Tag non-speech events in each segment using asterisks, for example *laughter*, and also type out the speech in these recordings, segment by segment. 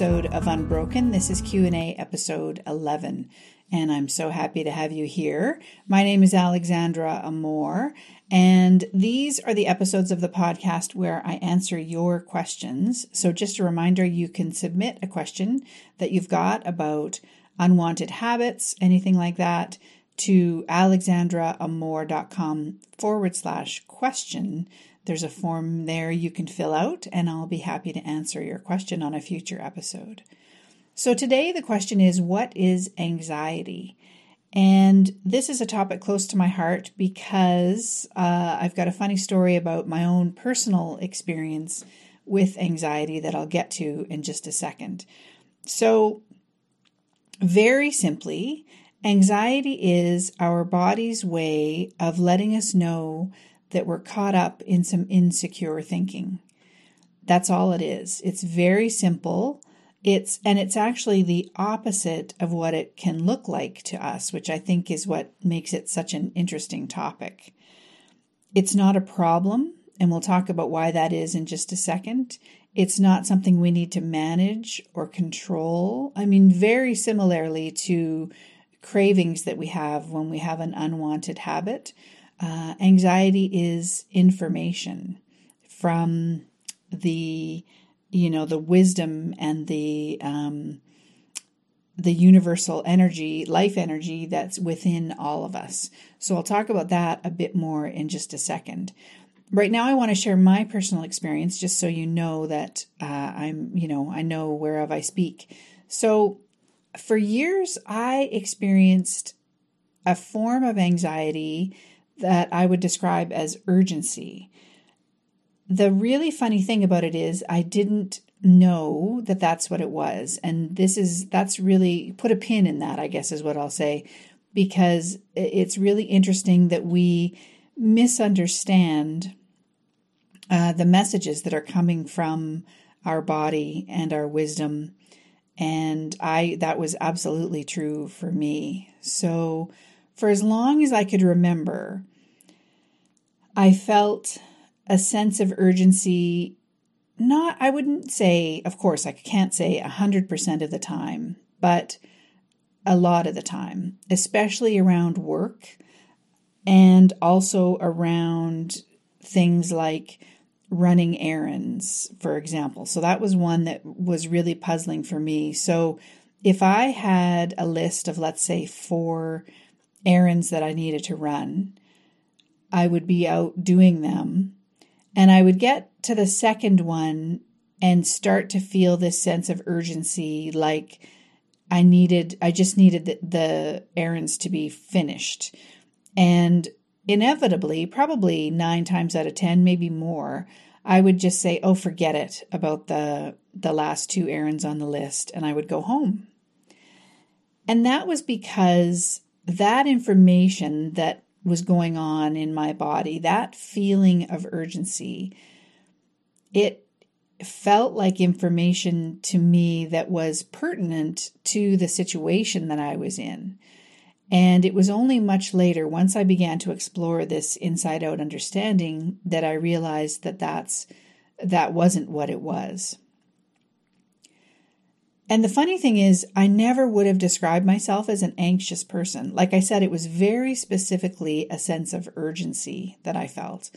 episode of Unbroken. This is Q&A episode 11, and I'm so happy to have you here. My name is Alexandra Amor, and these are the episodes of the podcast where I answer your questions. So just a reminder, you can submit a question that you've got about unwanted habits, anything like that, to alexandraamor.com forward slash question there's a form there you can fill out, and I'll be happy to answer your question on a future episode. So, today the question is What is anxiety? And this is a topic close to my heart because uh, I've got a funny story about my own personal experience with anxiety that I'll get to in just a second. So, very simply, anxiety is our body's way of letting us know that we're caught up in some insecure thinking. That's all it is. It's very simple. It's and it's actually the opposite of what it can look like to us, which I think is what makes it such an interesting topic. It's not a problem, and we'll talk about why that is in just a second. It's not something we need to manage or control. I mean, very similarly to cravings that we have when we have an unwanted habit uh, anxiety is information from the you know the wisdom and the um, the universal energy life energy that's within all of us. So i'll talk about that a bit more in just a second. Right now i want to share my personal experience just so you know that uh, i'm you know i know whereof i speak. So for years i experienced a form of anxiety that I would describe as urgency. The really funny thing about it is, I didn't know that that's what it was. And this is, that's really, put a pin in that, I guess is what I'll say, because it's really interesting that we misunderstand uh, the messages that are coming from our body and our wisdom. And I, that was absolutely true for me. So, for as long as I could remember, I felt a sense of urgency. Not, I wouldn't say, of course, I can't say 100% of the time, but a lot of the time, especially around work and also around things like running errands, for example. So that was one that was really puzzling for me. So if I had a list of, let's say, four errands that I needed to run, I would be out doing them. And I would get to the second one and start to feel this sense of urgency like I needed, I just needed the, the errands to be finished. And inevitably, probably nine times out of 10, maybe more, I would just say, oh, forget it about the, the last two errands on the list, and I would go home. And that was because that information that was going on in my body, that feeling of urgency, it felt like information to me that was pertinent to the situation that I was in. And it was only much later, once I began to explore this inside out understanding, that I realized that that's, that wasn't what it was. And the funny thing is, I never would have described myself as an anxious person. Like I said, it was very specifically a sense of urgency that I felt.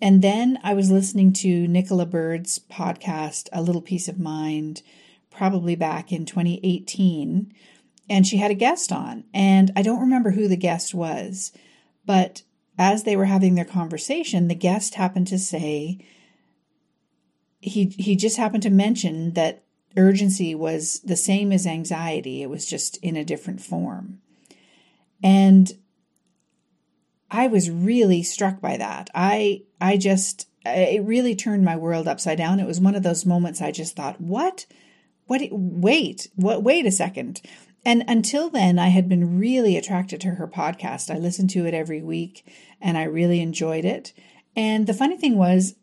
And then I was listening to Nicola Bird's podcast, A Little Peace of Mind, probably back in 2018. And she had a guest on. And I don't remember who the guest was, but as they were having their conversation, the guest happened to say, he, he just happened to mention that urgency was the same as anxiety, it was just in a different form. And I was really struck by that. I I just it really turned my world upside down. It was one of those moments I just thought, "What? What wait, what wait a second. And until then I had been really attracted to her podcast. I listened to it every week and I really enjoyed it. And the funny thing was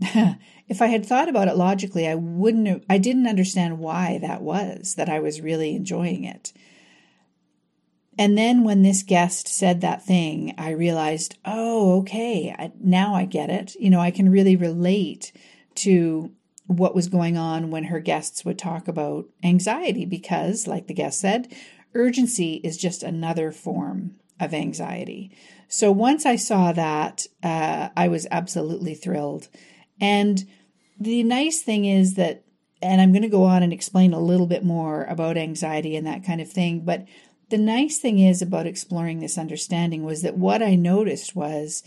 *laughs* if I had thought about it logically, I wouldn't have, I didn't understand why that was, that I was really enjoying it. And then when this guest said that thing, I realized, oh, okay, I, now I get it. You know, I can really relate to what was going on when her guests would talk about anxiety because, like the guest said, urgency is just another form of anxiety. So once I saw that, uh, I was absolutely thrilled. And the nice thing is that, and I'm going to go on and explain a little bit more about anxiety and that kind of thing, but the nice thing is about exploring this understanding was that what I noticed was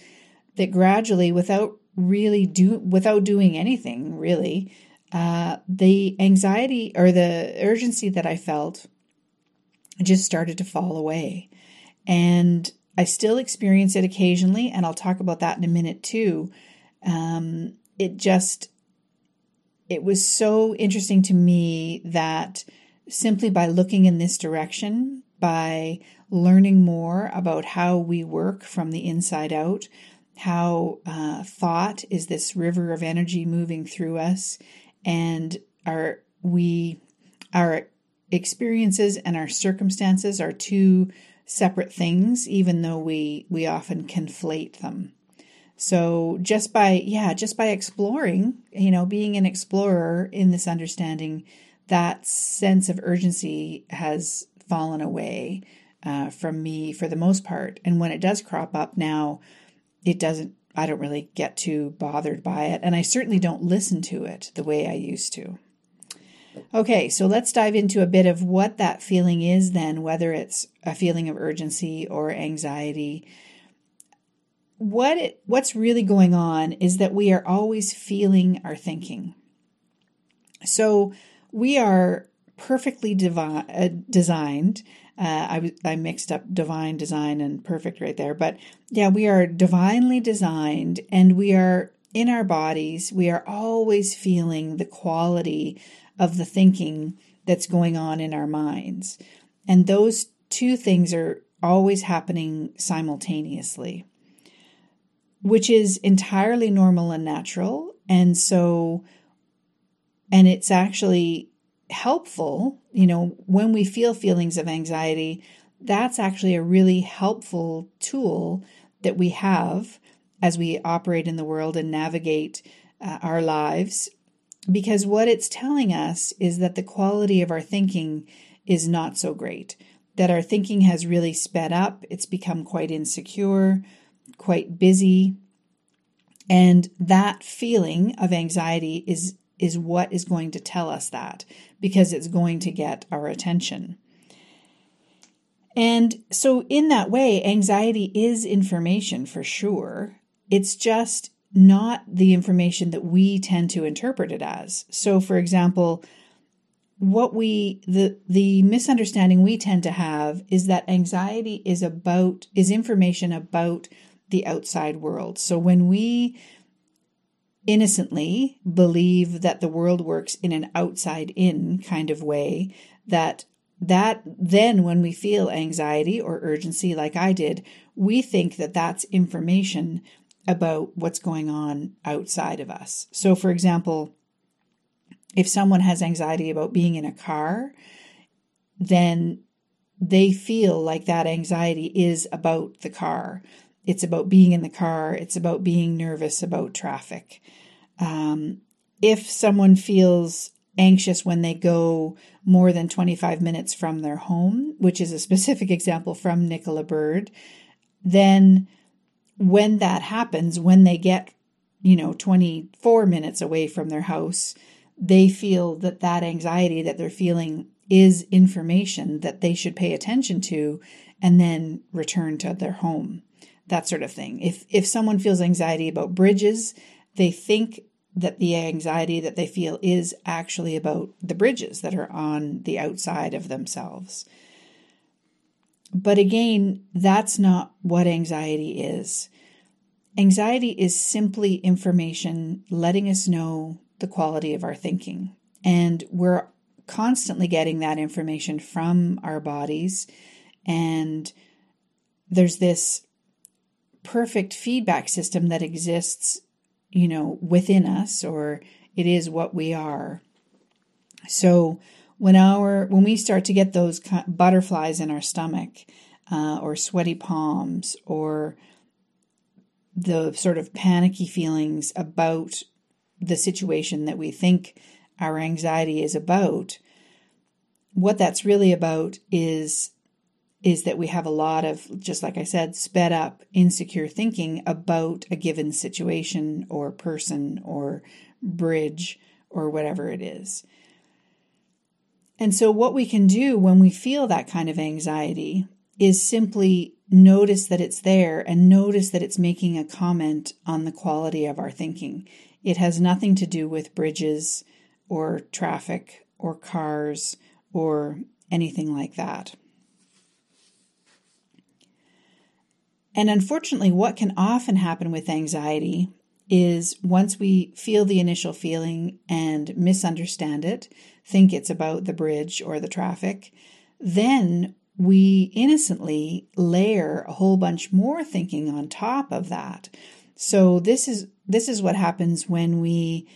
that gradually, without really do without doing anything really, uh, the anxiety or the urgency that I felt just started to fall away, and I still experience it occasionally, and I'll talk about that in a minute too. Um, it just it was so interesting to me that simply by looking in this direction by learning more about how we work from the inside out, how uh, thought is this river of energy moving through us, and our we our experiences and our circumstances are two separate things, even though we we often conflate them. So just by yeah, just by exploring, you know, being an explorer in this understanding, that sense of urgency has fallen away uh, from me for the most part. And when it does crop up now, it doesn't, I don't really get too bothered by it. And I certainly don't listen to it the way I used to. Okay, so let's dive into a bit of what that feeling is then, whether it's a feeling of urgency or anxiety. What it, what's really going on is that we are always feeling our thinking. So we are perfectly divi- uh, designed. Uh, I, mixed up divine design and perfect right there. But yeah, we are divinely designed and we are in our bodies. We are always feeling the quality of the thinking that's going on in our minds. And those two things are always happening simultaneously, which is entirely normal and natural. And so, and it's actually helpful, you know, when we feel feelings of anxiety, that's actually a really helpful tool that we have as we operate in the world and navigate uh, our lives. Because what it's telling us is that the quality of our thinking is not so great, that our thinking has really sped up, it's become quite insecure, quite busy. And that feeling of anxiety is is what is going to tell us that because it's going to get our attention. And so, in that way, anxiety is information for sure. It's just not the information that we tend to interpret it as. So, for example, what we the the misunderstanding we tend to have is that anxiety is about is information about the outside world. So when we innocently believe that the world works in an outside in kind of way that that then when we feel anxiety or urgency like I did we think that that's information about what's going on outside of us so for example if someone has anxiety about being in a car then they feel like that anxiety is about the car it's about being in the car. It's about being nervous about traffic. Um, if someone feels anxious when they go more than 25 minutes from their home, which is a specific example from Nicola Bird, then when that happens, when they get, you know, 24 minutes away from their house, they feel that that anxiety that they're feeling is information that they should pay attention to and then return to their home that sort of thing. If if someone feels anxiety about bridges, they think that the anxiety that they feel is actually about the bridges that are on the outside of themselves. But again, that's not what anxiety is. Anxiety is simply information letting us know the quality of our thinking. And we're constantly getting that information from our bodies. And there's this perfect feedback system that exists, you know, within us, or it is what we are. So when our when we start to get those butterflies in our stomach, uh, or sweaty palms, or the sort of panicky feelings about the situation that we think our anxiety is about, what that's really about is is that we have a lot of just like I said sped up insecure thinking about a given situation or person or bridge or whatever it is. And so what we can do when we feel that kind of anxiety is simply notice that it's there and notice that it's making a comment on the quality of our thinking. It has nothing to do with bridges or traffic or cars or anything like that. And unfortunately, what can often happen with anxiety is once we feel the initial feeling and misunderstand it, think it's about the bridge or the traffic, then we innocently layer a whole bunch more thinking on top of that. So this is this is what happens when we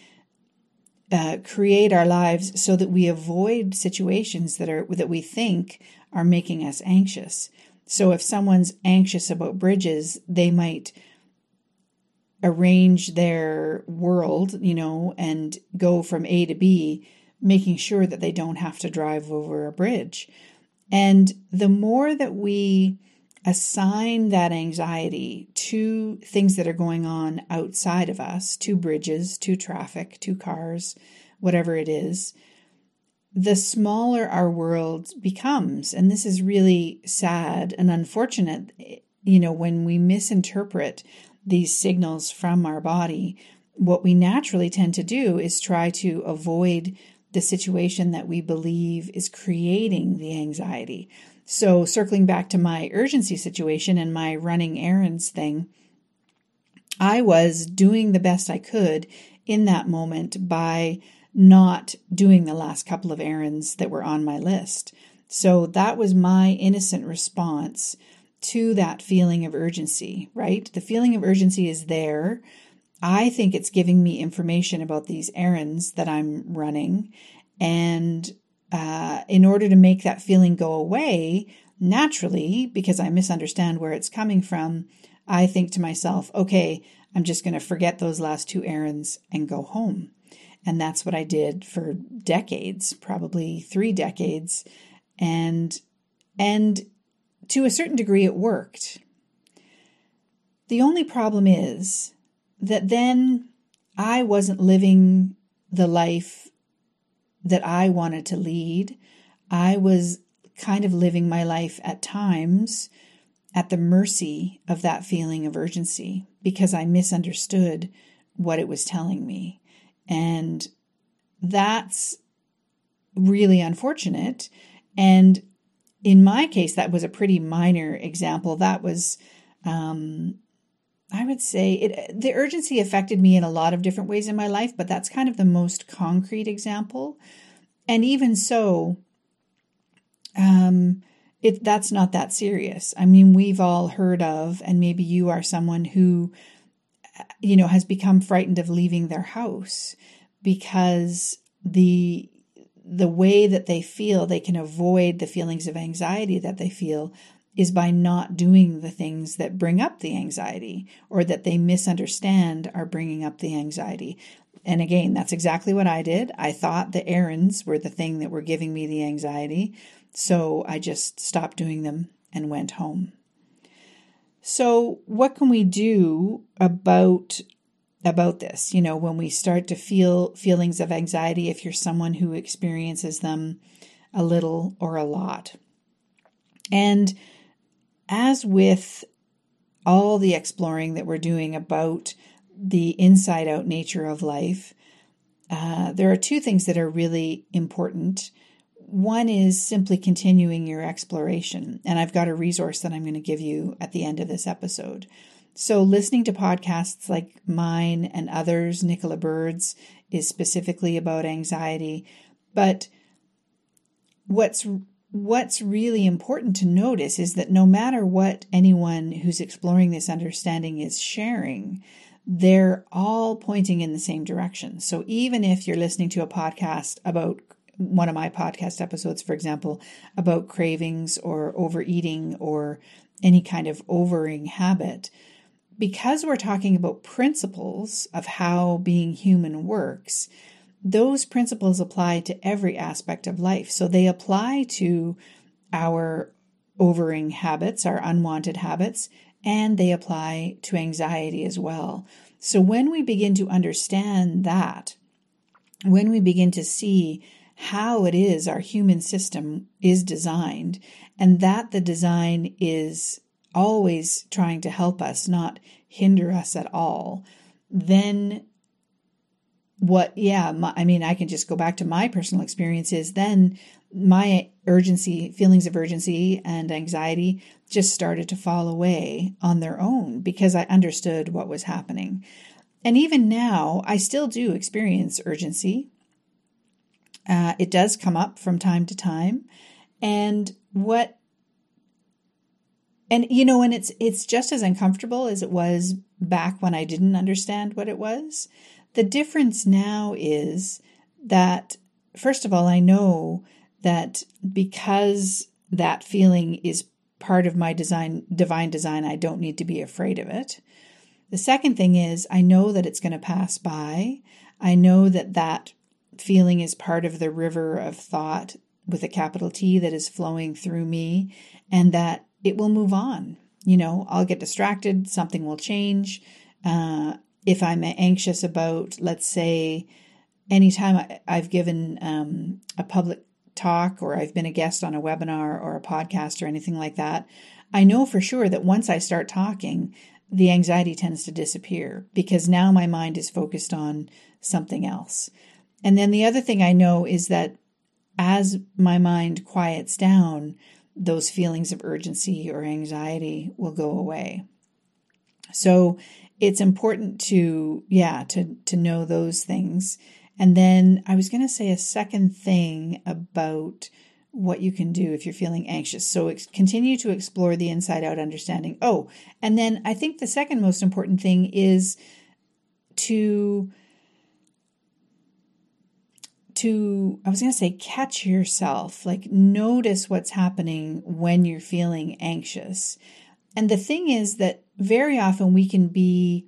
uh, create our lives so that we avoid situations that are that we think are making us anxious. So if someone's anxious about bridges, they might arrange their world, you know, and go from A to B, making sure that they don't have to drive over a bridge. And the more that we assign that anxiety to things that are going on outside of us, to bridges, to traffic, to cars, whatever it is, the smaller our world becomes. And this is really sad and unfortunate, you know, when we misinterpret these signals from our body. What we naturally tend to do is try to avoid the situation that we believe is creating the anxiety. So, circling back to my urgency situation and my running errands thing, I was doing the best I could in that moment by not doing the last couple of errands that were on my list. So, that was my innocent response to that feeling of urgency, right? The feeling of urgency is there. I think it's giving me information about these errands that I'm running. And uh, in order to make that feeling go away, naturally, because I misunderstand where it's coming from, I think to myself, okay, I'm just going to forget those last two errands and go home. And that's what I did for decades, probably three decades. And, and to a certain degree, it worked. The only problem is that then I wasn't living the life that I wanted to lead. I was kind of living my life at times at the mercy of that feeling of urgency because I misunderstood what it was telling me. And that's really unfortunate. And in my case, that was a pretty minor example. That was, um, I would say, it, the urgency affected me in a lot of different ways in my life, but that's kind of the most concrete example. And even so, um, it that's not that serious. I mean, we've all heard of, and maybe you are someone who, you know, has become frightened of leaving their house because the the way that they feel they can avoid the feelings of anxiety that they feel is by not doing the things that bring up the anxiety or that they misunderstand are bringing up the anxiety. And again, that's exactly what I did. I thought the errands were the thing that were giving me the anxiety. So I just stopped doing them and went home. So what can we do about about this? You know, when we start to feel feelings of anxiety if you're someone who experiences them a little or a lot. And as with all the exploring that we're doing about the inside out nature of life, uh, there are two things that are really important. One is simply continuing your exploration. And I've got a resource that I'm going to give you at the end of this episode. So, listening to podcasts like mine and others, Nicola Bird's is specifically about anxiety. But what's what's really important to notice is that no matter what anyone who's exploring this understanding is sharing, they're all pointing in the same direction. So even if you're listening to a podcast about one of my podcast episodes, for example, about cravings or overeating or any kind of overing habit, because we're talking about principles of how being human works, those principles apply to every aspect of life. So they apply to our overing habits, our unwanted habits, and they apply to anxiety as well. So when we begin to understand that, when we begin to see how it is our human system is designed, and that the design is always trying to help us, not hinder us at all, then what, yeah, my, I mean, I can just go back to my personal experiences. Then my urgency, feelings of urgency and anxiety just started to fall away on their own because I understood what was happening. And even now, I still do experience urgency. Uh, it does come up from time to time. And what and you know and it's it's just as uncomfortable as it was back when I didn't understand what it was the difference now is that, first of all, I know that because that feeling is part of my design, divine design, I don't need to be afraid of it. The second thing is, I know that it's going to pass by. I know that that feeling is part of the river of thought with a capital T that is flowing through me and that it will move on. You know, I'll get distracted, something will change. Uh, if I'm anxious about, let's say, anytime I've given um, a public talk or I've been a guest on a webinar or a podcast or anything like that, I know for sure that once I start talking, the anxiety tends to disappear because now my mind is focused on something else. And then the other thing I know is that as my mind quiets down, those feelings of urgency or anxiety will go away. So it's important to yeah to to know those things. And then i was going to say a second thing about what you can do if you're feeling anxious. So ex- continue to explore the inside out understanding. Oh and then i think the second most important thing is to to i was going to say catch yourself like notice what's happening when you're feeling anxious and the thing is that very often we can be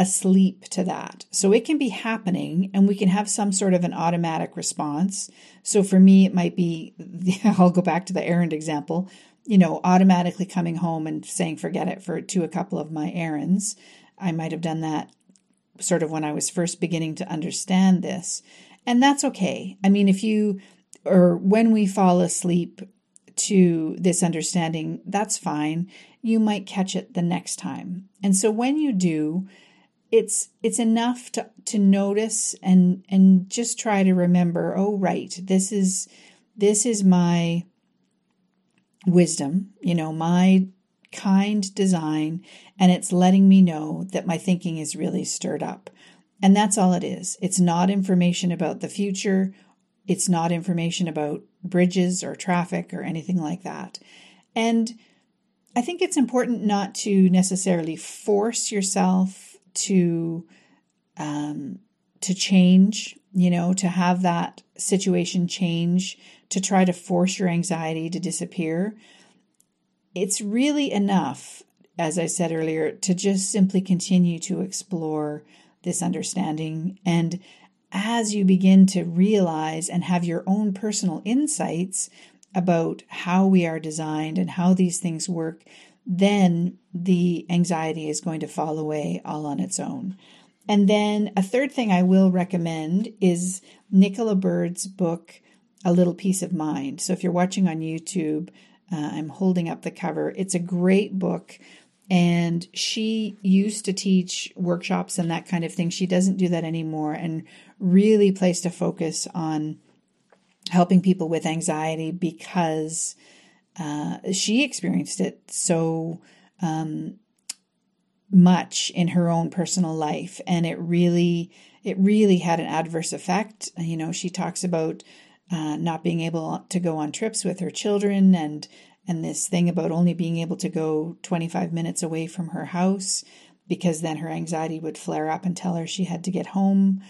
asleep to that. So it can be happening and we can have some sort of an automatic response. So for me, it might be, *laughs* I'll go back to the errand example, you know, automatically coming home and saying, forget it for to a couple of my errands. I might have done that sort of when I was first beginning to understand this. And that's okay. I mean, if you, or when we fall asleep to this understanding, that's fine you might catch it the next time. And so when you do, it's it's enough to to notice and and just try to remember, oh right, this is this is my wisdom, you know, my kind design and it's letting me know that my thinking is really stirred up. And that's all it is. It's not information about the future. It's not information about bridges or traffic or anything like that. And I think it's important not to necessarily force yourself to um, to change, you know, to have that situation change, to try to force your anxiety to disappear. It's really enough, as I said earlier, to just simply continue to explore this understanding. And as you begin to realize and have your own personal insights, about how we are designed and how these things work, then the anxiety is going to fall away all on its own. And then a third thing I will recommend is Nicola Bird's book, A Little Peace of Mind. So if you're watching on YouTube, uh, I'm holding up the cover. It's a great book. And she used to teach workshops and that kind of thing. She doesn't do that anymore and really placed a focus on helping people with anxiety because uh, she experienced it so um, much in her own personal life, and it really it really had an adverse effect. You know, she talks about uh, not being able to go on trips with her children, and and this thing about only being able to go 25 minutes away from her house because then her anxiety would flare up and tell her she had to get home.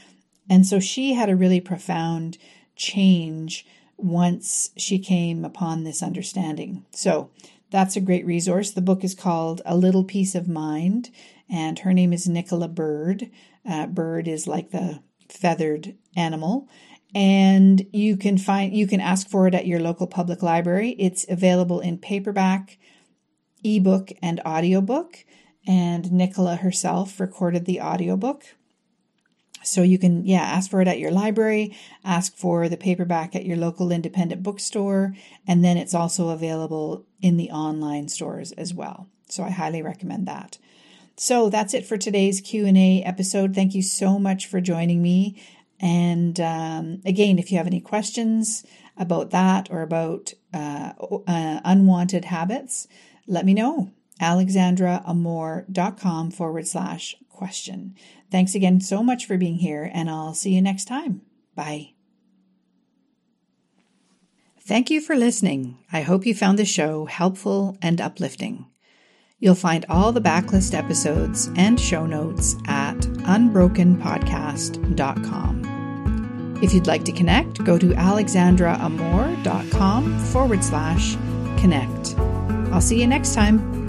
And so she had a really profound change once she came upon this understanding. So that's a great resource. The book is called A Little Peace of Mind, and her name is Nicola Bird. Uh, bird is like the feathered animal. And you can find you can ask for it at your local public library. It's available in paperback, ebook, and audiobook. And Nicola herself recorded the audiobook. So you can, yeah, ask for it at your library, ask for the paperback at your local independent bookstore, and then it's also available in the online stores as well. So I highly recommend that. So that's it for today's Q&A episode. Thank you so much for joining me. And um, again, if you have any questions about that or about uh, uh, unwanted habits, let me know. alexandraamor.com forward slash question. Thanks again so much for being here, and I'll see you next time. Bye. Thank you for listening. I hope you found the show helpful and uplifting. You'll find all the backlist episodes and show notes at unbrokenpodcast.com. If you'd like to connect, go to alexandraamor.com forward slash connect. I'll see you next time.